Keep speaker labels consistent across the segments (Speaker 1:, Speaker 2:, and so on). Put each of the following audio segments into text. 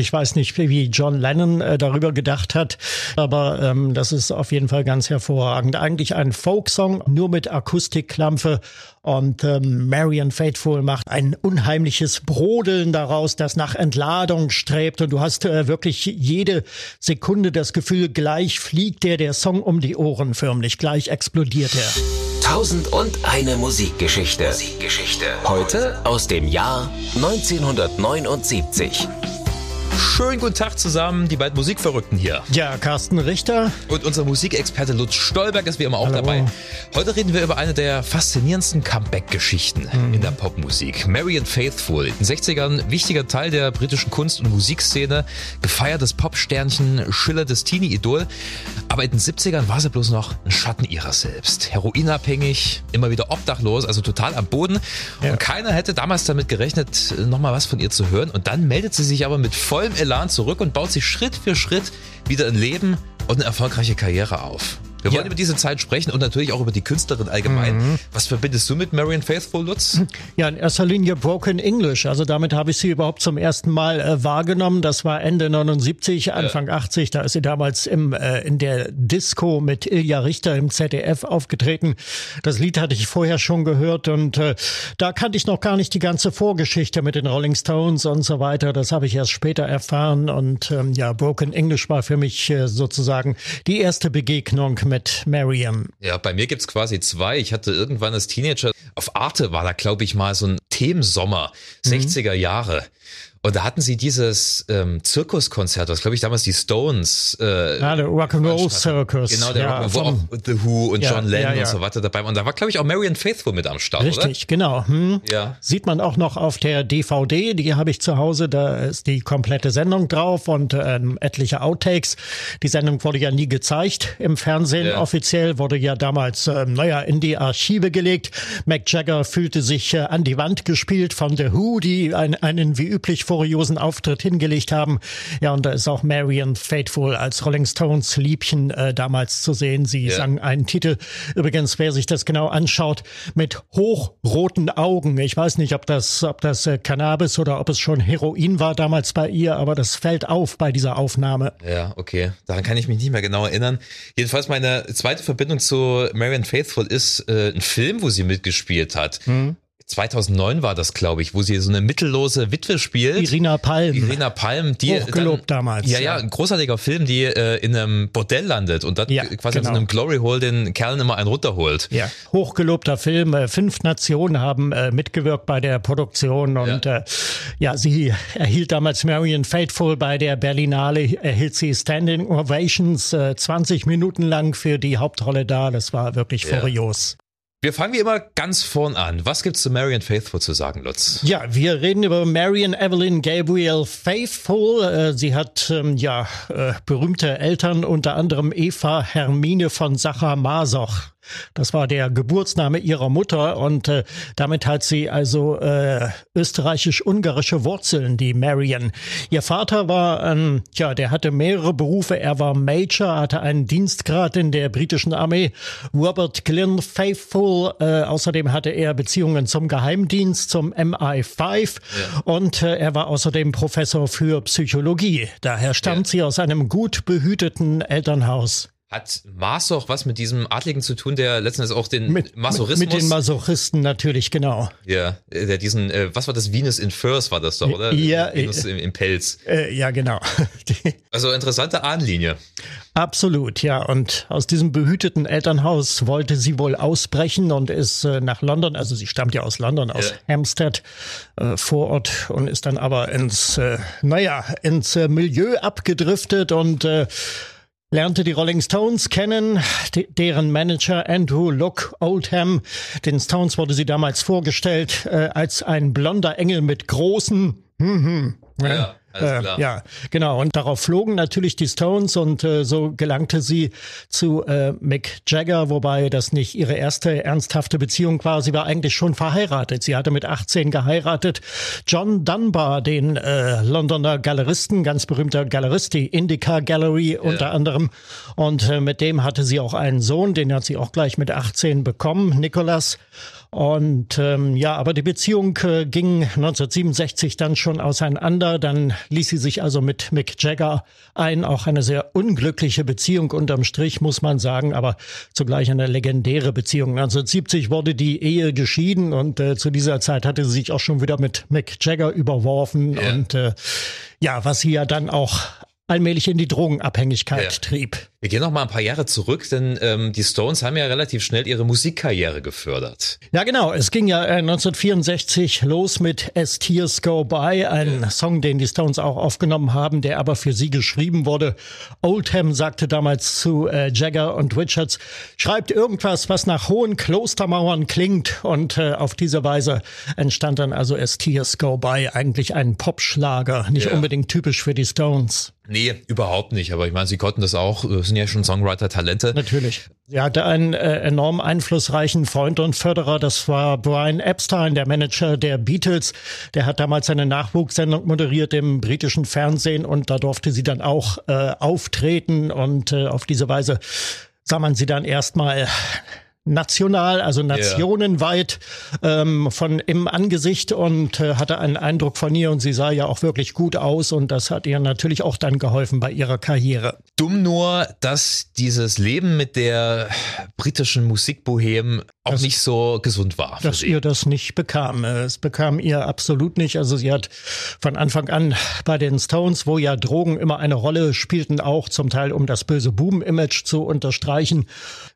Speaker 1: Ich weiß nicht, wie John Lennon äh, darüber gedacht hat, aber ähm, das ist auf jeden Fall ganz hervorragend. Eigentlich ein Folksong, nur mit Akustikklampe und ähm, Marian Faithful macht ein unheimliches Brodeln daraus, das nach Entladung strebt. Und du hast äh, wirklich jede Sekunde das Gefühl, gleich fliegt dir der Song um die Ohren förmlich, gleich explodiert er.
Speaker 2: Tausend und eine Musikgeschichte. Musikgeschichte. Heute aus dem Jahr 1979.
Speaker 3: Schönen guten Tag zusammen, die beiden Musikverrückten hier.
Speaker 1: Ja, Carsten Richter.
Speaker 3: Und unser Musikexperte Lutz Stolberg ist wie immer auch
Speaker 1: Hallo.
Speaker 3: dabei. Heute reden wir über eine der faszinierendsten Comeback-Geschichten
Speaker 1: Mhm.
Speaker 3: in der Popmusik. Marian Faithfull, in den 60ern wichtiger Teil der britischen Kunst- und Musikszene, gefeiertes Popsternchen, schillerndes Teenie-Idol. Aber in den 70ern war sie bloß noch ein Schatten ihrer selbst. Heroinabhängig, immer wieder obdachlos, also total am Boden.
Speaker 1: Ja.
Speaker 3: Und keiner hätte damals damit gerechnet, nochmal was von ihr zu hören. Und dann meldet sie sich aber mit vollem Elan zurück und baut sich Schritt für Schritt wieder ein Leben und eine erfolgreiche Karriere auf. Wir wollen
Speaker 1: Ja.
Speaker 3: über diese Zeit sprechen und natürlich auch über die Künstlerin allgemein.
Speaker 1: Mhm.
Speaker 3: Was verbindest du mit Marian Faithful, Lutz?
Speaker 1: Ja, in erster Linie Broken English. Also damit habe ich sie überhaupt zum ersten Mal äh, wahrgenommen. Das war Ende 79, Anfang 80. Da ist sie damals im, äh, in der Disco mit Ilja Richter im ZDF aufgetreten. Das Lied hatte ich vorher schon gehört und äh, da kannte ich noch gar nicht die ganze Vorgeschichte mit den Rolling Stones und so weiter. Das habe ich erst später erfahren und ähm, ja, Broken English war für mich äh, sozusagen die erste Begegnung mit Mariam.
Speaker 3: Ja, bei mir gibt's quasi zwei. Ich hatte irgendwann als Teenager, auf Arte war da, glaube ich, mal so ein Themensommer,
Speaker 1: Mhm.
Speaker 3: 60er Jahre. Und da hatten sie dieses ähm, Zirkuskonzert, was glaube ich damals die Stones äh,
Speaker 1: Ja, der Rock'n'Roll. Circus.
Speaker 3: Genau, der
Speaker 1: ja,
Speaker 3: Rock'n'Roll, wo The Who und
Speaker 1: Ja,
Speaker 3: John Lennon
Speaker 1: ja, ja.
Speaker 3: und so weiter dabei waren. Und da war, glaube ich, auch Marian Faithful mit am Start,
Speaker 1: Richtig, genau. Hm.
Speaker 3: Ja.
Speaker 1: Sieht man auch noch auf der DVD, die habe ich zu Hause, da ist die komplette Sendung drauf und ähm, etliche Outtakes. Die Sendung wurde ja nie gezeigt im Fernsehen. Offiziell wurde ja damals, ähm, naja, in die Archive gelegt. Mick Jagger fühlte sich äh, an die Wand gespielt von The Who, die ein, einen wie üblich furiosen Auftritt hingelegt haben. Ja, und da ist auch Marian Faithful als Rolling Stones Liebchen äh, damals zu sehen. Sie
Speaker 3: Ja.
Speaker 1: sang einen Titel. Übrigens, wer sich das genau anschaut, mit hochroten Augen. Ich weiß nicht, ob das, ob das äh, Cannabis oder ob es schon Heroin war damals bei ihr, aber das fällt auf bei dieser Aufnahme.
Speaker 3: Ja, okay. Daran kann ich mich nicht mehr genau erinnern. Jedenfalls meine zweite Verbindung zu Marian Faithful ist äh, ein Film, wo sie mitgespielt hat.
Speaker 1: Hm.
Speaker 3: 2009 war das, glaube ich, wo sie so eine mittellose Witwe spielt.
Speaker 1: Irina Palm.
Speaker 3: Irina Palm, die
Speaker 1: Hochgelobt
Speaker 3: dann,
Speaker 1: damals,
Speaker 3: Ja, ja, ein großartiger Film, die äh, in einem Bordell landet und dort
Speaker 1: Ja,
Speaker 3: quasi in so
Speaker 1: genau.
Speaker 3: einem Glory Hole den Kerlen immer einen runterholt.
Speaker 1: Ja, hochgelobter Film. Äh, Fünf Nationen haben äh, mitgewirkt bei der Produktion und ja. Äh, ja, sie erhielt damals Marion Faithful bei der Berlinale, erhielt sie Standing Ovations äh, 20 Minuten lang für die Hauptrolle da. Das war wirklich
Speaker 3: Ja.
Speaker 1: furios.
Speaker 3: Wir fangen wie immer ganz vorn an. Was gibt's zu Marian Faithful zu sagen, Lutz?
Speaker 1: Ja, wir reden über Marion Evelyn Gabriel Faithful. Äh, Sie hat ähm, ja äh, berühmte Eltern, unter anderem Eva Hermine von Sacher-Masoch. Das war der Geburtsname ihrer Mutter und äh, damit hat sie also äh, österreichisch-ungarische Wurzeln, die Marion. Ihr Vater war, ähm, ja, der hatte mehrere Berufe. Er war Major, hatte einen Dienstgrad in der britischen Armee. Robert Glynn Faithful. Äh, außerdem hatte er Beziehungen zum Geheimdienst, zum MI5 und äh, er war außerdem Professor für Psychologie. Daher stammt
Speaker 3: Ja.
Speaker 1: sie aus einem gut behüteten Elternhaus.
Speaker 3: Hat Masoch was mit diesem Adligen zu tun, der letztendlich auch den
Speaker 1: Mit,
Speaker 3: Masochismus,
Speaker 1: mit den Masochisten natürlich, genau.
Speaker 3: ja, der diesen, äh, was war das, Venus in Furs war das doch, oder?
Speaker 1: Ja,
Speaker 3: Venus im, im Pelz.
Speaker 1: Äh, ja, genau.
Speaker 3: Also interessante Ahnenlinie.
Speaker 1: Absolut, ja. Und aus diesem behüteten Elternhaus wollte sie wohl ausbrechen und ist äh, nach London, also sie stammt ja aus London, aus
Speaker 3: Ja.
Speaker 1: Hampstead, äh, Vorort und ist dann aber ins, äh, naja, ins äh, Milieu abgedriftet und äh, lernte die Rolling Stones kennen, de deren Manager Andrew Luck Oldham. Den Stones wurde sie damals vorgestellt äh, als ein blonder Engel mit großen hm,
Speaker 3: Ja.
Speaker 1: Äh, ja, genau. Und darauf flogen natürlich die Stones und äh, so gelangte sie zu äh, Mick Jagger, wobei das nicht ihre erste ernsthafte Beziehung war. Sie war eigentlich schon verheiratet. Sie hatte mit 18 geheiratet. John Dunbar, den äh, Londoner Galeristen, ganz berühmter Galerist, die Indica Gallery unter anderem. Und äh, mit dem hatte sie auch einen Sohn, den hat sie auch gleich mit 18 bekommen, Nicholas. Und ähm, ja, aber die Beziehung äh, ging 1967 dann schon auseinander. Dann ließ sie sich also mit Mick Jagger ein. Auch eine sehr unglückliche Beziehung unterm Strich, muss man sagen, aber zugleich eine legendäre Beziehung. 1970 wurde die Ehe geschieden und äh, zu dieser Zeit hatte sie sich auch schon wieder mit Mick Jagger überworfen. Ja. Und äh, ja, was sie ja dann auch allmählich in die Drogenabhängigkeit ja. trieb.
Speaker 3: Wir gehen noch mal ein paar Jahre zurück, denn ähm, die Stones haben ja relativ schnell ihre Musikkarriere gefördert.
Speaker 1: Ja, genau. Es ging ja äh, 1964 los mit As Tears Go By, ein ja. Song, den die Stones auch aufgenommen haben, der aber für sie geschrieben wurde. Oldham sagte damals zu äh, Jagger und Richards, schreibt irgendwas, was nach hohen Klostermauern klingt. Und äh, auf diese Weise entstand dann also As Tears Go By, eigentlich ein Popschlager, nicht ja. unbedingt typisch für die Stones.
Speaker 3: Nee, überhaupt nicht. Aber ich meine, sie konnten das auch, äh, sind ja schon Songwriter-Talente.
Speaker 1: Natürlich. Sie hatte einen äh, enorm einflussreichen Freund und Förderer, das war Brian Epstein, der Manager der Beatles. Der hat damals eine Nachwuchssendung moderiert im britischen Fernsehen und da durfte sie dann auch äh, auftreten und äh, auf diese Weise sah man sie dann erstmal national, also nationenweit ähm, von im Angesicht und äh, hatte einen Eindruck von ihr und sie sah ja auch wirklich gut aus und das hat ihr natürlich auch dann geholfen bei ihrer Karriere.
Speaker 3: Dumm nur, dass dieses Leben mit der britischen Musikbohem auch das, nicht so gesund war.
Speaker 1: Dass sie. ihr das nicht bekam. Es bekam ihr absolut nicht. Also sie hat von Anfang an bei den Stones, wo ja Drogen immer eine Rolle spielten, auch zum Teil um das böse Boom-Image zu unterstreichen,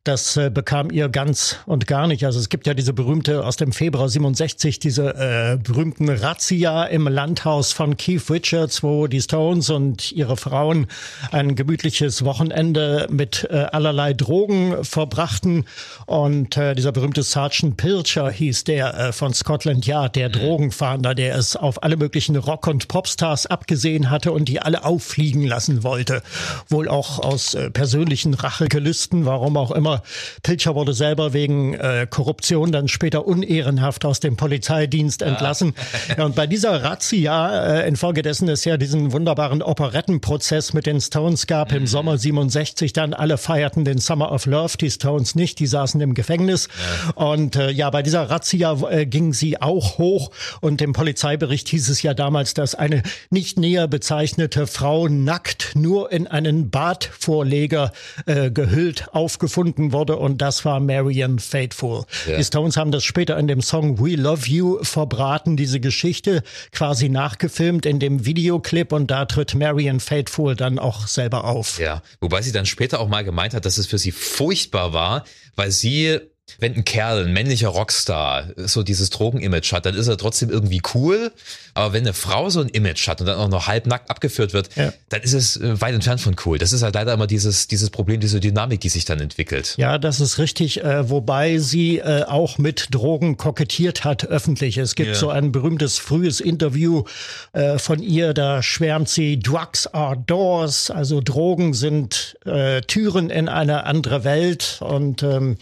Speaker 1: das äh, bekam ihr ganz und gar nicht. Also es gibt ja diese berühmte aus dem Februar 67, diese äh, berühmten Razzia im Landhaus von Keith Richards, wo die Stones und ihre Frauen ein gemütliches Wochenende mit äh, allerlei Drogen verbrachten. Und äh, dieser berühmte Sergeant Pilcher hieß der äh, von Scotland Yard, der mhm. Drogenfahnder, der es auf alle möglichen Rock- und Popstars abgesehen hatte und die alle auffliegen lassen wollte. Wohl auch aus äh, persönlichen Rachegelüsten, warum auch immer. Pilcher wurde selber wegen äh, Korruption dann später unehrenhaft aus dem Polizeidienst entlassen. Ja. ja und bei dieser Razzia, äh, infolgedessen es ja diesen wunderbaren Operettenprozess mit den Stones gab mhm. im Sommer 67, dann alle feierten den Summer of Love, die Stones nicht, die saßen im Gefängnis. Ja. Und äh, ja, bei dieser Razzia äh, ging sie auch hoch und im Polizeibericht hieß es ja damals, dass eine nicht näher bezeichnete Frau nackt nur in einen Badvorleger äh, gehüllt aufgefunden wurde und das war Marian Faithful. Ja. Die Stones haben das später in dem Song We Love You verbraten, diese Geschichte quasi nachgefilmt in dem Videoclip und da tritt Marian Faithful dann auch selber auf.
Speaker 3: Ja, wobei sie dann später auch mal gemeint hat, dass es für sie furchtbar war, weil sie wenn ein Kerl, ein männlicher Rockstar, so dieses Drogenimage hat, dann ist er trotzdem irgendwie cool. Aber wenn eine Frau so ein Image hat und dann auch noch halbnackt abgeführt wird, ja. dann ist es äh, weit entfernt von cool. Das ist halt leider immer dieses, dieses Problem, diese Dynamik, die sich dann entwickelt.
Speaker 1: Ja, das ist richtig. Äh, wobei sie äh, auch mit Drogen kokettiert hat, öffentlich. Es gibt ja. so ein berühmtes frühes Interview äh, von ihr, da schwärmt sie, Drugs are doors, also Drogen sind äh, Türen in eine andere Welt und ähm,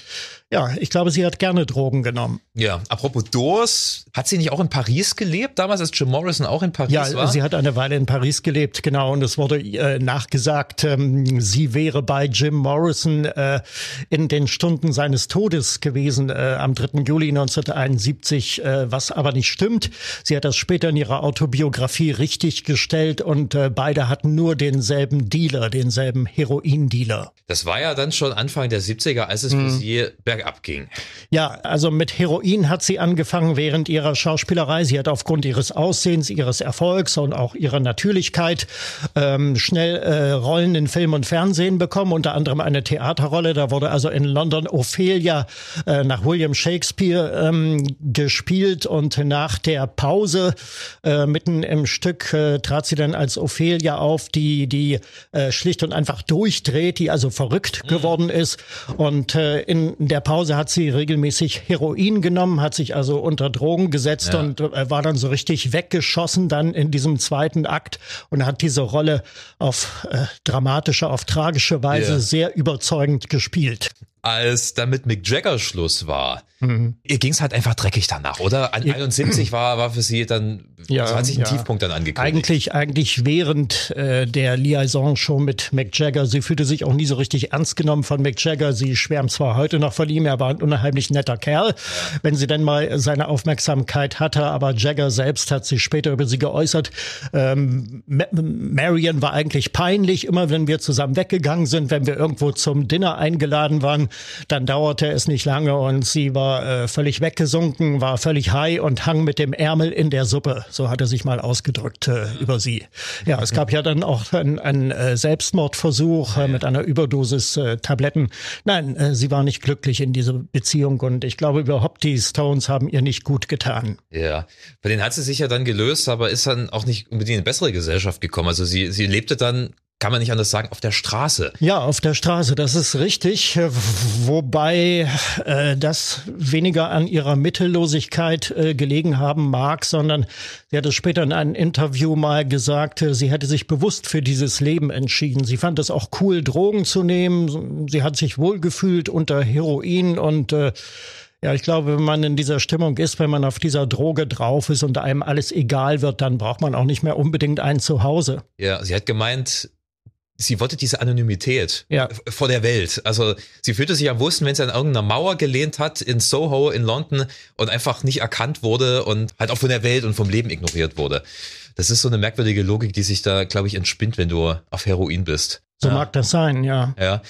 Speaker 1: ja, ich glaube, sie hat gerne Drogen genommen.
Speaker 3: Ja, apropos Doors, hat sie nicht auch in Paris gelebt, damals als Jim Morrison auch in Paris
Speaker 1: ja,
Speaker 3: war?
Speaker 1: Ja, sie hat eine Weile in Paris gelebt, genau. Und es wurde äh, nachgesagt, ähm, sie wäre bei Jim Morrison äh, in den Stunden seines Todes gewesen, äh, am 3. Juli 1971, äh, was aber nicht stimmt. Sie hat das später in ihrer Autobiografie richtig gestellt und äh, beide hatten nur denselben Dealer, denselben Heroin-Dealer.
Speaker 3: Das war ja dann schon Anfang der 70er, als es hm. für sie bergab ging.
Speaker 1: Ja, also mit Heroin hat sie angefangen während ihrer Schauspielerei. Sie hat aufgrund ihres Aussehens, ihres Erfolgs und auch ihrer Natürlichkeit ähm, schnell äh, Rollen in Film und Fernsehen bekommen, unter anderem eine Theaterrolle. Da wurde also in London Ophelia äh, nach William Shakespeare ähm, gespielt und nach der Pause äh, mitten im Stück äh, trat sie dann als Ophelia auf, die die äh, schlicht und einfach durchdreht, die also verrückt mhm. geworden ist und äh, in der Pause hat sie regelmäßig Heroin genommen, hat sich also unter Drogen gesetzt ja. und äh, war dann so richtig weggeschossen dann in diesem zweiten Akt und hat diese Rolle auf äh, dramatische, auf tragische Weise yeah. sehr überzeugend gespielt.
Speaker 3: Als dann mit Mick Jagger Schluss war, mhm. ihr ging es halt einfach dreckig danach, oder? An 71 war, war für sie dann, ja, hat sich ein ja. Tiefpunkt dann angekündigt.
Speaker 1: Eigentlich, eigentlich während äh, der Liaison schon mit Mick Jagger. Sie fühlte sich auch nie so richtig ernst genommen von Mick Jagger. Sie schwärmt zwar heute noch von ihm, er war ein unheimlich netter Kerl, wenn sie denn mal seine Aufmerksamkeit hatte, aber Jagger selbst hat sich später über sie geäußert. Ähm, Marion war eigentlich peinlich, immer wenn wir zusammen weggegangen sind, wenn wir irgendwo zum Dinner eingeladen waren, dann dauerte es nicht lange und sie war äh, völlig weggesunken, war völlig high und hang mit dem Ärmel in der Suppe. So hat er sich mal ausgedrückt äh, über sie. Ja, es gab ja dann auch einen äh, Selbstmordversuch äh, mit einer Überdosis äh, Tabletten. Nein, äh, sie war nicht glücklich in dieser Beziehung und ich glaube überhaupt, die Stones haben ihr nicht gut getan.
Speaker 3: Ja, bei denen hat sie sich ja dann gelöst, aber ist dann auch nicht unbedingt in eine bessere Gesellschaft gekommen. Also sie, sie lebte dann kann man nicht anders sagen, auf der Straße.
Speaker 1: Ja, auf der Straße, das ist richtig. Wobei äh, das weniger an ihrer Mittellosigkeit äh, gelegen haben mag, sondern sie hat es später in einem Interview mal gesagt, äh, sie hätte sich bewusst für dieses Leben entschieden. Sie fand es auch cool, Drogen zu nehmen. Sie hat sich wohlgefühlt unter Heroin und äh, ja, ich glaube, wenn man in dieser Stimmung ist, wenn man auf dieser Droge drauf ist und einem alles egal wird, dann braucht man auch nicht mehr unbedingt ein Zuhause.
Speaker 3: Ja, sie hat gemeint, sie wollte diese Anonymität ja. vor der Welt. Also sie fühlte sich am wohlsten, wenn sie an irgendeiner Mauer gelehnt hat in Soho in London und einfach nicht erkannt wurde und halt auch von der Welt und vom Leben ignoriert wurde. Das ist so eine merkwürdige Logik, die sich da, glaube ich, entspinnt, wenn du auf Heroin bist.
Speaker 1: So ja. mag das sein, ja.
Speaker 3: Ja.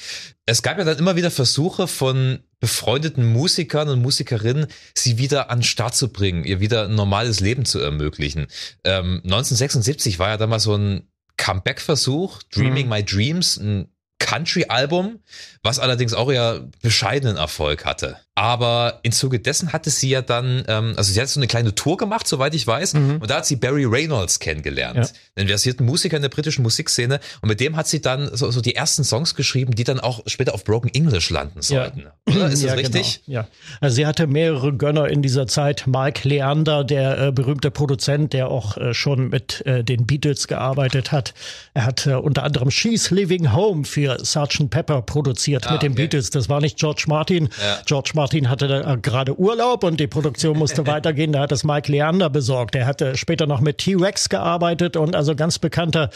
Speaker 3: Es gab ja dann immer wieder Versuche von befreundeten Musikern und Musikerinnen, sie wieder an den Start zu bringen, ihr wieder ein normales Leben zu ermöglichen. Ähm, 1976 war ja damals so ein Comeback-Versuch, Dreaming mhm. My Dreams, ein Country-Album, was allerdings auch ja bescheidenen Erfolg hatte. Aber im Zuge dessen hatte sie ja dann, ähm, also sie hat so eine kleine Tour gemacht, soweit ich weiß, mhm. und da hat sie Barry Reynolds kennengelernt, ja. einen versierten Musiker in der britischen Musikszene. Und mit dem hat sie dann so, so die ersten Songs geschrieben, die dann auch später auf Broken English landen sollten. Ja. Oder? Ist das ja, richtig?
Speaker 1: Genau. Ja. Also sie hatte mehrere Gönner in dieser Zeit. Mike Leander, der äh, berühmte Produzent, der auch äh, schon mit äh, den Beatles gearbeitet hat. Er hat äh, unter anderem She's Living Home für Sgt. Pepper produziert ah, mit den okay. Beatles. Das war nicht George Martin. George Martin hatte da gerade Urlaub und die Produktion musste weitergehen. Da hat das Mike Leander besorgt. Er hatte später noch mit T-Rex gearbeitet und also ganz bekannter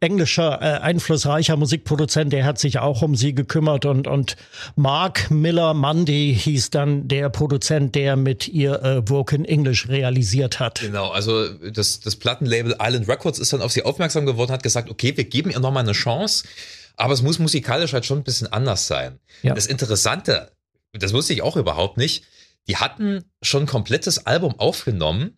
Speaker 1: englischer, äh, einflussreicher Musikproduzent, der hat sich auch um sie gekümmert und, und Mark Miller Mundy hieß dann der Produzent, der mit ihr äh, Broken English realisiert hat.
Speaker 3: Genau, also das, das Plattenlabel Island Records ist dann auf sie aufmerksam geworden, hat gesagt, okay, wir geben ihr nochmal eine Chance. Aber es muss musikalisch halt schon ein bisschen anders sein. Ja. Das Interessante, das wusste ich auch überhaupt nicht, die hatten schon ein komplettes Album aufgenommen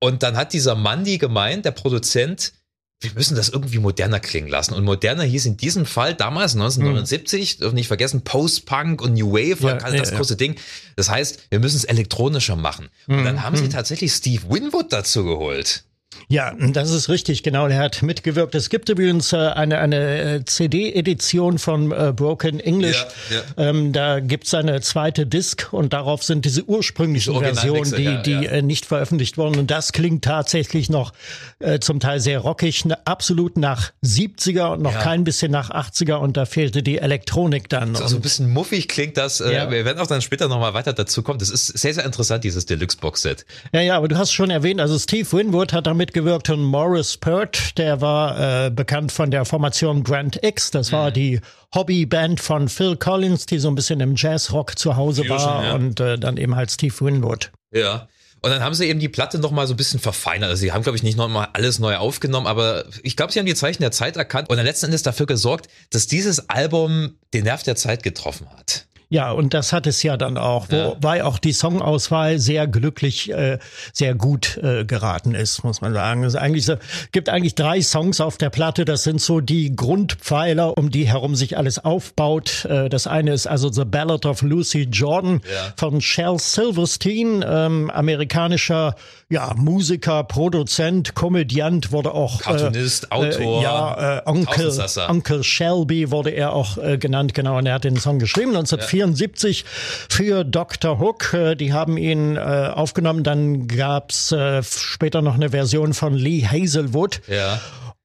Speaker 3: und dann hat dieser Mandy gemeint, der Produzent, wir müssen das irgendwie moderner klingen lassen. Und moderner hieß in diesem Fall damals 1979, hm. nicht vergessen, Post-Punk und New Wave war ja, das ja, große ja. Ding. Das heißt, wir müssen es elektronischer machen. Und hm. dann haben hm. sie tatsächlich Steve Winwood dazu geholt.
Speaker 1: Ja, das ist richtig, genau. Er hat mitgewirkt. Es gibt übrigens äh, eine, eine äh, CD-Edition von äh, Broken English. Ja, ja. Ähm, da gibt's eine zweite Disc und darauf sind diese ursprünglichen diese Versionen, die, ja, die Äh, nicht veröffentlicht wurden. Und das klingt tatsächlich noch äh, zum Teil sehr rockig, ne, absolut nach 70er und noch kein bisschen nach 80er und da fehlte die Elektronik dann.
Speaker 3: So, so ein bisschen muffig klingt das. Äh, wir werden auch dann später nochmal weiter dazu kommen. Das ist sehr, sehr interessant, dieses Deluxe-Box-Set.
Speaker 1: Ja, ja, aber du hast schon erwähnt, also Steve Winwood hat damit mitgewirkt und Morris Pert, der war äh, bekannt von der Formation Grand X. Das war mhm. die Hobbyband von Phil Collins, die so ein bisschen im Jazzrock zu Hause Fusion, war ja. und äh, dann eben halt Steve Winwood.
Speaker 3: Ja. Und dann haben sie eben die Platte noch mal so ein bisschen verfeinert. Also sie haben, glaube ich, nicht noch mal alles neu aufgenommen, aber ich glaube, sie haben die Zeichen der Zeit erkannt und dann letzten Endes dafür gesorgt, dass dieses Album den Nerv der Zeit getroffen hat.
Speaker 1: Ja, und das hat es ja dann auch, wobei ja. auch die Songauswahl sehr glücklich, äh, sehr gut äh, geraten ist, muss man sagen. Es eigentlich so, gibt eigentlich drei Songs auf der Platte. Das sind so die Grundpfeiler, um die herum sich alles aufbaut. Äh, das eine ist also The Ballad of Lucy Jordan ja. von Shel Silverstein, ähm, amerikanischer ja, Musiker, Produzent, Komödiant, wurde auch
Speaker 3: Cartoonist, äh, Autor,
Speaker 1: ja, äh, Onkel, Onkel Shelby wurde er auch äh, genannt, genau, und er hat den Song geschrieben 1974. 1974 für Dr. Hook. Äh, die haben ihn äh, aufgenommen. Dann gab's äh, später noch eine Version von Lee Hazelwood.
Speaker 3: Ja.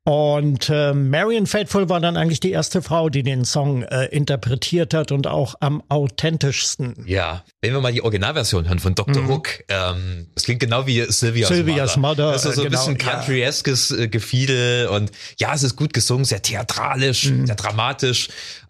Speaker 1: Und äh, Marion Faithful war dann eigentlich die erste Frau, die den Song äh, interpretiert hat und auch am authentischsten.
Speaker 3: Ja, wenn wir mal die Originalversion hören von Dr. Mhm. Hook, ähm, das klingt genau wie Sylvia's,
Speaker 1: Sylvia's Mother. Mother.
Speaker 3: Das ist so ein genau, bisschen country-eskes. Äh, Gefiedel und ja, es ist gut gesungen, sehr theatralisch, mhm. sehr dramatisch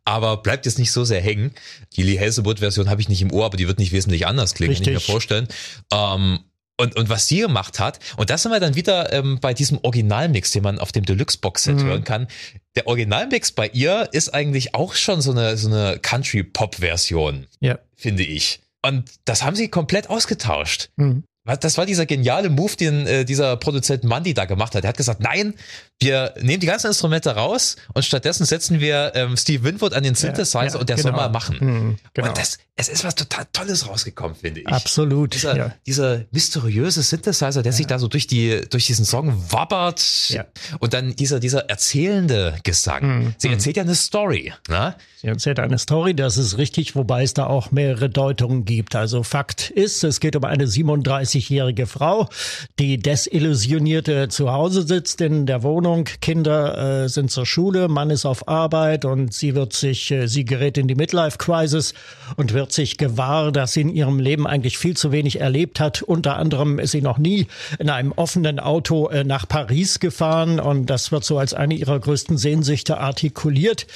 Speaker 3: aber bleibt jetzt nicht so sehr hängen. Die Lee Hazelwood-Version habe ich nicht im Ohr, aber die wird nicht wesentlich anders klingen, Richtig. kann ich mir vorstellen. Ähm, und, und was sie gemacht hat, und das sind wir dann wieder ähm, bei diesem Originalmix, den man auf dem Deluxe-Box-Set mhm. hören kann. Der Originalmix bei ihr ist eigentlich auch schon so eine, so eine Country-Pop-Version, ja. finde ich. Und das haben sie komplett ausgetauscht. Mhm. Das war dieser geniale Move, den äh, dieser Produzent Mandy da gemacht hat. Er hat gesagt, nein, wir nehmen die ganzen Instrumente raus und stattdessen setzen wir ähm, Steve Winwood an den Synthesizer ja, ja, und der genau. soll mal machen. Mhm, genau. Und das, es ist was total Tolles rausgekommen, finde ich.
Speaker 1: Absolut.
Speaker 3: Dieser, ja. dieser mysteriöse Synthesizer, der sich da so durch die durch diesen Song wabbert und dann dieser dieser erzählende Gesang. Mhm. Sie mhm. erzählt ja eine Story. Ne?
Speaker 1: Sie erzählt eine Story, das ist richtig, wobei es da auch mehrere Deutungen gibt. Also Fakt ist, es geht um eine 37-jährige Frau, die desillusionierte zu Hause sitzt in der Wohnung Kinder äh, sind zur Schule, Mann ist auf Arbeit und sie wird sich, äh, sie gerät in die Midlife-Crisis und wird sich gewahr, dass sie in ihrem Leben eigentlich viel zu wenig erlebt hat. Unter anderem ist sie noch nie in einem offenen Auto äh, nach Paris gefahren und das wird so als eine ihrer größten Sehnsüchte artikuliert.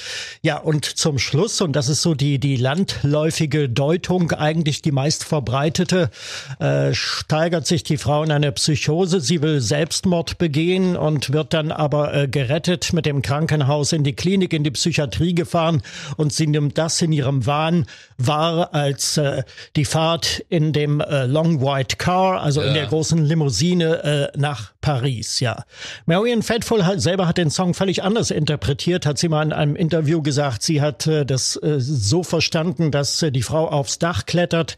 Speaker 1: Ja, und zum Schluss, und das ist so die, die landläufige Deutung, eigentlich die meist verbreitete, äh, steigert sich die Frau in eine Psychose. Sie will Selbstmord begehen und wird dann aber äh, gerettet, mit dem Krankenhaus in die Klinik, in die Psychiatrie gefahren und sie nimmt das in ihrem Wahn wahr, als äh, die Fahrt in dem äh, Long White Car, also ja. in der großen Limousine äh, nach Paris, ja. Marion Faithful hat, selber hat den Song völlig anders interpretiert, hat sie mal in einem Interview gesagt, sie hat äh, das äh, so verstanden, dass die Frau aufs Dach klettert,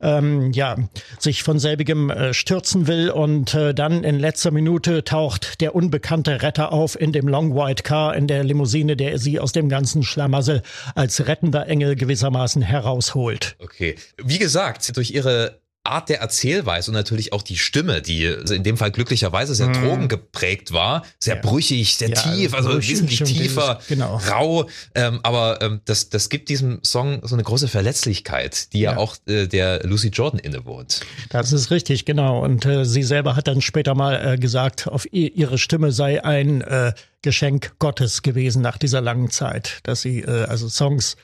Speaker 1: ähm, ja, sich von selbigem äh, stürzen will und äh, dann in letzter Minute taucht der unbekannte Retter auf in dem Long White Car, in der Limousine, der sie aus dem ganzen Schlamassel als rettender Engel gewissermaßen herausholt.
Speaker 3: Okay. Wie gesagt, durch ihre Art der Erzählweise und natürlich auch die Stimme, die in dem Fall glücklicherweise sehr mm. drogengeprägt war, sehr ja. brüchig, sehr ja, tief, also wesentlich tiefer, genau. rau. Ähm, aber ähm, das, das gibt diesem Song so eine große Verletzlichkeit, die ja, ja auch äh, der Lucy Jordan innewohnt.
Speaker 1: Das ist richtig, genau. Und äh, sie selber hat dann später mal äh, gesagt, auf ihre Stimme sei ein äh, Geschenk Gottes gewesen nach dieser langen Zeit, dass sie äh, also Songs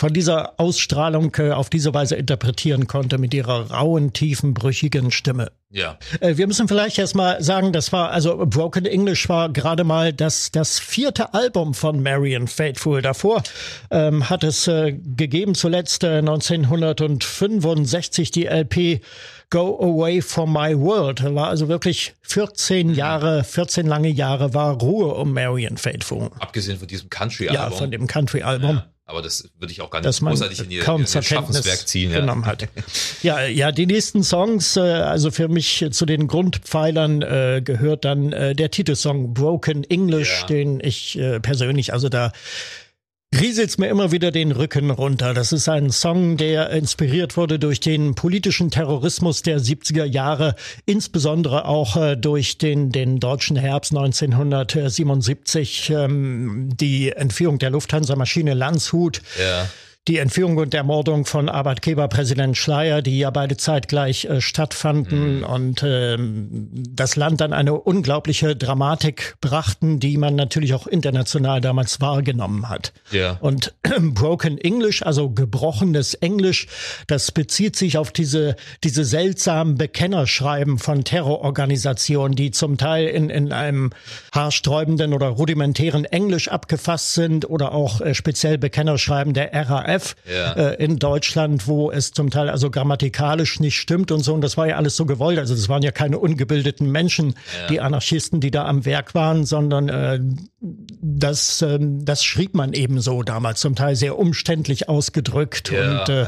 Speaker 1: von dieser Ausstrahlung äh, auf diese Weise interpretieren konnte mit ihrer rauen, tiefen, brüchigen Stimme.
Speaker 3: Ja.
Speaker 1: Äh, wir müssen vielleicht erstmal sagen, das war, also Broken English war gerade mal das, das vierte Album von Marion Faithful. Davor ähm, hat es äh, gegeben, zuletzt äh, 1965 die LP Go Away from My World. War also wirklich 14 Jahre, 14 lange Jahre war Ruhe um Marion Faithful.
Speaker 3: Abgesehen von diesem Country-Album.
Speaker 1: Ja, von dem Country-Album. Ja.
Speaker 3: Aber das würde ich auch gar nicht großartig in ihr, kaum in ihr Schaffenswerk ziehen.
Speaker 1: Ja. Genommen hat. ja, ja, die nächsten Songs, äh, also für mich zu den Grundpfeilern äh, gehört dann äh, der Titelsong Broken English, ja. den ich äh, persönlich, also da rieselt's mir immer wieder den Rücken runter. Das ist ein Song, der inspiriert wurde durch den politischen Terrorismus der 70er Jahre, insbesondere auch äh, durch den, den deutschen Herbst 1977, ähm, die Entführung der Lufthansa-Maschine Landshut. Ja die Entführung und Ermordung von Arbeitgeberpräsident Schleier, die ja beide zeitgleich äh, stattfanden mhm. und äh, das Land dann eine unglaubliche Dramatik brachten, die man natürlich auch international damals wahrgenommen hat. Ja. Und äh, Broken English, also gebrochenes Englisch, das bezieht sich auf diese, diese seltsamen Bekennerschreiben von Terrororganisationen, die zum Teil in, in einem haarsträubenden oder rudimentären Englisch abgefasst sind oder auch äh, speziell Bekennerschreiben der RAF ORF ja. äh, in Deutschland, wo es zum Teil also grammatikalisch nicht stimmt und so. Und das war ja alles so gewollt. Also das waren ja keine ungebildeten Menschen, ja. die Anarchisten, die da am Werk waren, sondern äh, das, äh, das schrieb man eben so damals, zum Teil sehr umständlich ausgedrückt ja, und äh,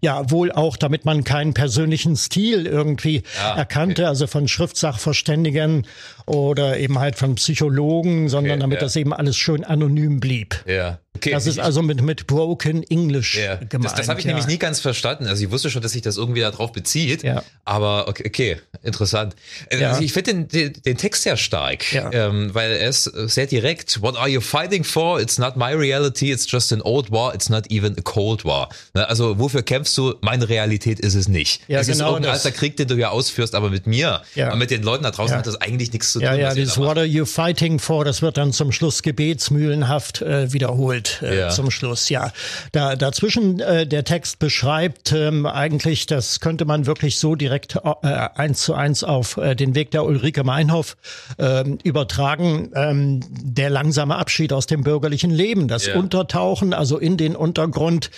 Speaker 1: ja. wohl auch, damit man keinen persönlichen Stil irgendwie erkannte, okay. also von Schriftsachverständigen oder eben halt von Psychologen, sondern okay, damit das eben alles schön anonym blieb.
Speaker 3: Ja.
Speaker 1: Okay. Das ist also mit, mit Broken English ja. gemeint.
Speaker 3: Das, das habe ich ja. nämlich nie ganz verstanden. Also ich wusste schon, dass sich das irgendwie darauf bezieht.
Speaker 1: Ja.
Speaker 3: Aber okay, okay interessant. Äh, ja. Also ich finde den, den, den, Text sehr stark, ja. ähm, weil er ist sehr direkt. What are you fighting for? It's not my reality, it's just an old war, it's not even a cold war. Ne, also wofür kämpfst du? Meine Realität ist es nicht. Ja, es genau ist irgendein alter Krieg, den du ja ausführst, aber mit mir ja. und mit den Leuten da draußen hat das eigentlich nichts zu tun.
Speaker 1: Ja, ja, dieses What are you fighting for, das wird dann zum Schluss gebetsmühlenhaft äh, wiederholt äh, zum Schluss. Ja, da, dazwischen äh, der Text beschreibt ähm, eigentlich, das könnte man wirklich so direkt äh, eins zu eins auf äh, den Weg der Ulrike Meinhoff äh, übertragen. Ähm, der langsame Abschied aus dem bürgerlichen Leben, das yeah. Untertauchen, also in den Untergrund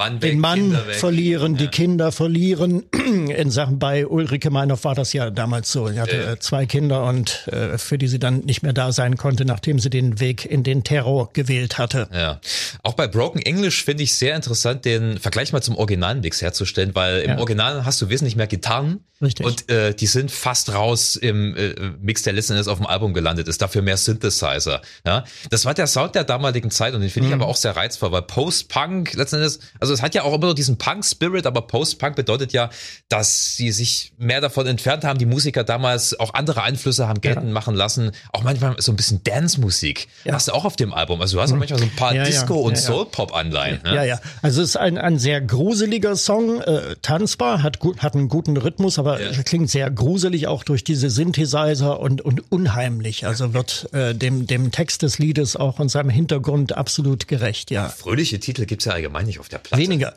Speaker 1: Mann weg, den Mann verlieren, ja. die Kinder verlieren. In Sachen bei Ulrike Meinhoff war das ja damals so. Sie hatte ja. zwei Kinder und äh, für die sie dann nicht mehr da sein konnte, nachdem sie den Weg in den Terror gewählt hatte.
Speaker 3: Ja. Auch bei Broken English finde ich sehr interessant, den Vergleich mal zum originalen Mix herzustellen, weil im ja. Original hast du wesentlich mehr Gitarren.
Speaker 1: Richtig.
Speaker 3: Und äh, die sind fast raus im äh, Mix, der letzten Endes auf dem Album gelandet ist. Dafür mehr Synthesizer. Ja, das war der Sound der damaligen Zeit und den finde ich mhm. aber auch sehr reizvoll, weil Post-Punk letzten Endes, also also es hat ja auch immer noch diesen Punk-Spirit, aber Post-Punk bedeutet ja, dass sie sich mehr davon entfernt haben. Die Musiker damals auch andere Einflüsse haben geltend ja. machen lassen. Auch manchmal so ein bisschen Dance-Musik. Ja. Hast du auch auf dem Album. Also du hast auch mhm. manchmal so ein paar ja, Disco- und Soul-Pop-Anleihen.
Speaker 1: Ne? Ja, ja. Also es ist ein, ein sehr gruseliger Song, äh, tanzbar, hat, gut, hat einen guten Rhythmus, aber klingt sehr gruselig auch durch diese Synthesizer und, und unheimlich. Also wird äh, dem, dem Text des Liedes auch und seinem Hintergrund absolut gerecht, ja.
Speaker 3: Fröhliche Titel gibt's ja allgemein nicht auf der Platte
Speaker 1: weniger.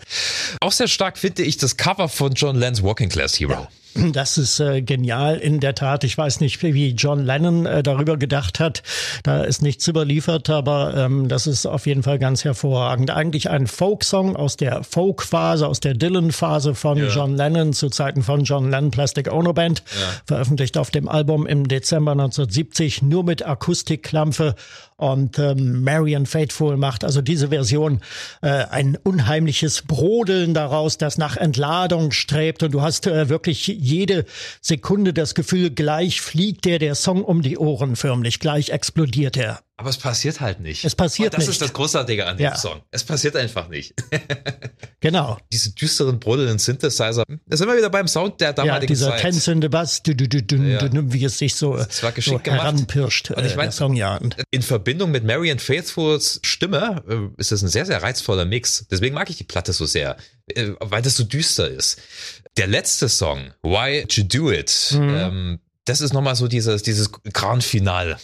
Speaker 3: Auch sehr stark finde ich das Cover von John Lennon's Walking Class Hero. Ja.
Speaker 1: Das ist äh, genial in der Tat. Ich weiß nicht, wie John Lennon äh, darüber gedacht hat. Da ist nichts überliefert, aber ähm, das ist auf jeden Fall ganz hervorragend. Eigentlich ein Folksong aus der Folk-Phase, aus der Dylan-Phase von ja. John Lennon zu Zeiten von John Lennon Plastic Ono Band. Ja. Veröffentlicht auf dem Album im Dezember 1970 nur mit Akustikklampe und ähm, Marian Faithful macht also diese Version äh, ein unheimliches Brodeln daraus, das nach Entladung strebt und du hast äh, wirklich jede Sekunde das Gefühl, gleich fliegt der der Song um die Ohren förmlich, gleich explodiert er.
Speaker 3: Aber es passiert halt nicht.
Speaker 1: Es passiert
Speaker 3: das
Speaker 1: nicht.
Speaker 3: Das ist das Großartige an dem ja. Song. Es passiert einfach nicht.
Speaker 1: genau.
Speaker 3: Diese düsteren, brodelnden Synthesizer. Da sind wir wieder beim Sound der damaligen
Speaker 1: ja, dieser
Speaker 3: Zeit.
Speaker 1: tänzelnde Bass, du, du, du, du, ja. wie es sich so,
Speaker 3: das war geschickt
Speaker 1: so heranpirscht,
Speaker 3: Und ich
Speaker 1: äh, mein, Song, ja.
Speaker 3: In Verbindung mit Marian Faithfuls Stimme äh, ist das ein sehr, sehr reizvoller Mix. Deswegen mag ich die Platte so sehr, äh, weil das so düster ist. Der letzte Song, Why You Do It, mhm. ähm, das ist nochmal so dieses, dieses Grand Final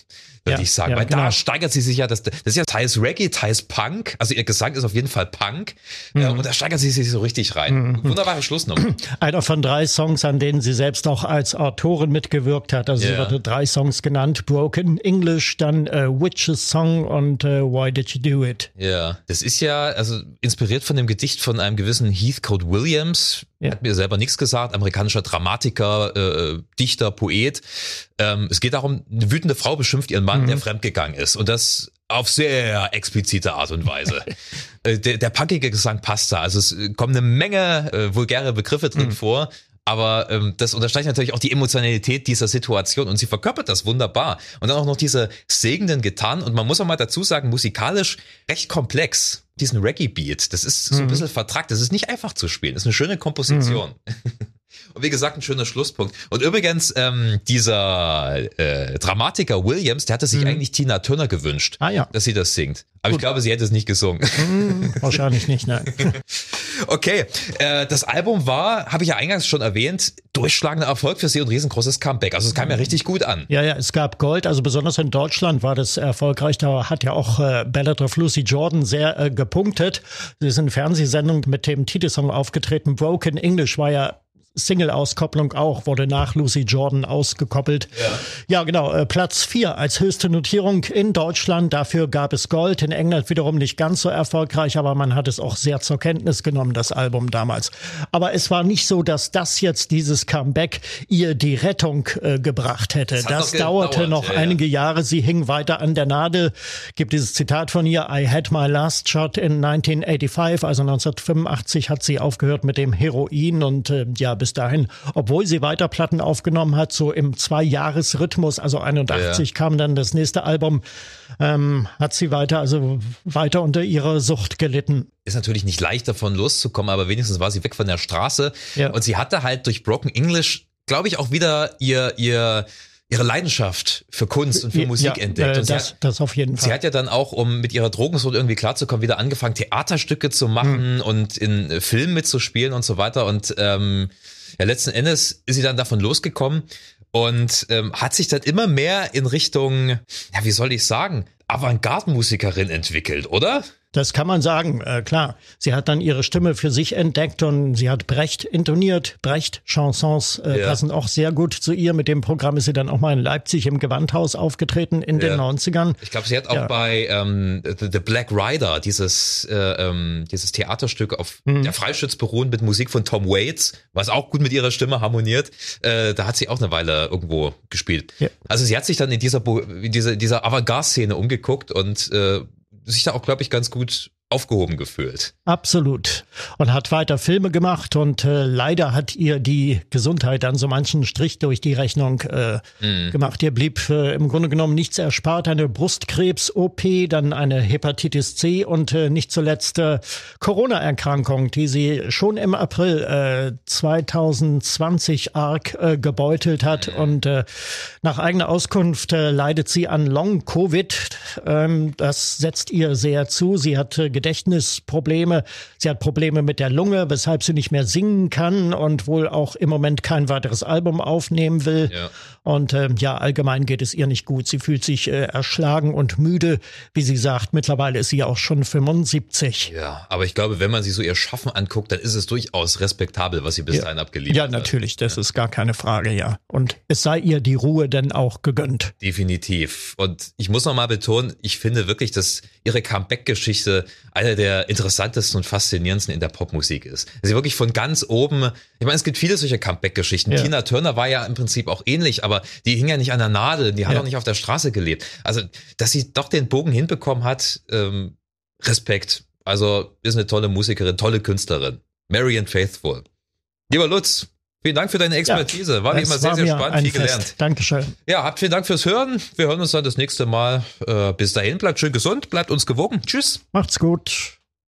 Speaker 3: würde ja, ich sagen. Ja, Weil genau. da steigert sie sich ja, das, das ist ja teils Reggae, teils Punk. Also ihr Gesang ist auf jeden Fall Punk. Mhm. und da steigert sie sich so richtig rein. Mhm. Wunderbare Schlussnummer.
Speaker 1: Einer von drei Songs, an denen sie selbst auch als Autorin mitgewirkt hat. Also yeah. sie wurde drei Songs genannt. Broken English, dann uh, Witch's Song und uh, Why Did You Do It?
Speaker 3: Ja, das ist ja also inspiriert von dem Gedicht von einem gewissen Heathcote Williams. Ja. Hat mir selber nichts gesagt, amerikanischer Dramatiker, äh, Dichter, Poet. Ähm, es geht darum, eine wütende Frau beschimpft ihren Mann, mhm. der fremdgegangen ist. Und das auf sehr explizite Art und Weise. Äh, der, der punkige Gesang passt da. Also es kommen eine Menge äh, vulgäre Begriffe drin mhm. vor. Aber ähm, das unterstreicht natürlich auch die Emotionalität dieser Situation und sie verkörpert das wunderbar. Und dann auch noch diese segenden Gitarren und man muss auch mal dazu sagen, musikalisch recht komplex. Diesen Reggae-Beat, das ist so ein mhm. bisschen vertrackt, das ist nicht einfach zu spielen, das ist eine schöne Komposition. Mhm. Und wie gesagt, ein schöner Schlusspunkt. Und übrigens, ähm, dieser äh, Dramatiker Williams, der hatte sich mhm. eigentlich Tina Turner gewünscht,
Speaker 1: ah, ja.
Speaker 3: dass sie das singt. Aber Gut. ich glaube, sie hätte es nicht gesungen.
Speaker 1: Mhm, wahrscheinlich nicht, nein.
Speaker 3: okay, äh, das Album war, habe ich ja eingangs schon erwähnt, durchschlagender Erfolg für sie und riesengroßes Comeback. Also es kam ja mhm. richtig gut an.
Speaker 1: Ja, ja, es gab Gold, also besonders in Deutschland war das erfolgreich. Da hat ja auch äh, Ballad of Lucy Jordan sehr äh, gepunktet. Sie ist in Fernsehsendung mit dem Titelsong aufgetreten. Broken English war ja Single-Auskopplung auch, wurde nach Lucy Jordan ausgekoppelt. Ja, ja genau. Äh, Platz 4 als höchste Notierung in Deutschland. Dafür gab es Gold. In England wiederum nicht ganz so erfolgreich, aber man hat es auch sehr zur Kenntnis genommen, das Album damals. Aber es war nicht so, dass das jetzt dieses Comeback ihr die Rettung äh, gebracht hätte. Das, das dauerte gedauert, noch ja, einige ja. Jahre. Sie hing weiter an der Nadel. Gibt dieses Zitat von ihr, I had my last shot in 1985, also 1985 hat sie aufgehört mit dem Heroin und äh, ja, bis bis dahin, obwohl sie weiter Platten aufgenommen hat, so im Zwei-Jahres-Rhythmus, also 81 ja. kam dann das nächste Album, ähm, hat sie weiter, also weiter unter ihrer Sucht gelitten.
Speaker 3: Ist natürlich nicht leicht davon loszukommen, aber wenigstens war sie weg von der Straße ja. und sie hatte halt durch Broken English, glaube ich, auch wieder ihr, ihr, ihre Leidenschaft für Kunst und für Musik ja, entdeckt.
Speaker 1: Äh, und das,
Speaker 3: hat,
Speaker 1: das auf jeden
Speaker 3: Fall. Sie hat ja dann auch, um mit ihrer Drogensucht irgendwie klarzukommen, wieder angefangen, Theaterstücke zu machen hm. und in Filmen mitzuspielen und so weiter. Und ähm, ja, letzten Endes ist sie dann davon losgekommen und ähm, hat sich dann immer mehr in Richtung, ja, wie soll ich sagen, Avantgarde-Musikerin entwickelt, oder?
Speaker 1: Das kann man sagen, äh, klar. Sie hat dann ihre Stimme für sich entdeckt und sie hat Brecht intoniert. Brecht-Chansons äh, ja. passen auch sehr gut zu ihr. Mit dem Programm ist sie dann auch mal in Leipzig im Gewandhaus aufgetreten in ja. den 90ern.
Speaker 3: Ich glaube, sie hat auch ja. bei ähm, The, The, Black Rider, dieses, äh, ähm, dieses Theaterstück auf mhm. der Freischütz beruhen mit Musik von Tom Waits, was auch gut mit ihrer Stimme harmoniert. Äh, da hat sie auch eine Weile irgendwo gespielt. Also sie hat sich dann in dieser, in dieser, dieser Avantgarde-Szene umgeguckt und äh, sich da auch, glaube ich, ganz gut aufgehoben gefühlt.
Speaker 1: Absolut. Und hat weiter Filme gemacht und äh, leider hat ihr die Gesundheit dann so manchen Strich durch die Rechnung äh, mm. gemacht. Ihr blieb äh, im Grunde genommen nichts erspart. Eine Brustkrebs-OP, dann eine Hepatitis C und äh, nicht zuletzt äh, Corona-Erkrankung, die sie schon im April äh, 2020 arg äh, gebeutelt hat. Mm. Und äh, nach eigener Auskunft äh, leidet sie an Long-Covid. Ähm, das setzt ihr sehr zu. Sie hat äh, Gedächtnisprobleme. Sie hat Probleme mit der Lunge, weshalb sie nicht mehr singen kann und wohl auch im Moment kein weiteres Album aufnehmen will. Ja. Und äh, ja, allgemein geht es ihr nicht gut. Sie fühlt sich äh, erschlagen und müde. Wie sie sagt, mittlerweile ist sie auch schon 75.
Speaker 3: Ja, aber ich glaube, wenn man sich so ihr Schaffen anguckt, dann ist es durchaus respektabel, was sie bis
Speaker 1: ja.
Speaker 3: dahin abgeliefert
Speaker 1: hat. Ja, natürlich, das ja. ist gar keine Frage, ja. Und es sei ihr die Ruhe denn auch gegönnt.
Speaker 3: Definitiv. Und ich muss noch mal betonen, ich finde wirklich, dass ihre Comeback-Geschichte eine der interessantesten und faszinierendsten in der Popmusik ist. Sie wirklich von ganz oben, ich meine, es gibt viele solche Comeback-Geschichten. Tina Turner war ja im Prinzip auch ähnlich, aber die hing ja nicht an der Nadel, die hat ja. auch nicht auf der Straße gelebt. Also, dass sie doch den Bogen hinbekommen hat, ähm, Respekt. Also ist eine tolle Musikerin, tolle Künstlerin. Marian Faithful. Lieber Lutz, Vielen Dank für deine Expertise. War wie immer sehr, sehr spannend, viel gelernt. Fest.
Speaker 1: Dankeschön.
Speaker 3: Ja, habt vielen Dank fürs Hören. Wir hören uns dann das nächste Mal. Äh, bis dahin, bleibt schön gesund, bleibt uns gewogen. Tschüss.
Speaker 1: Macht's gut.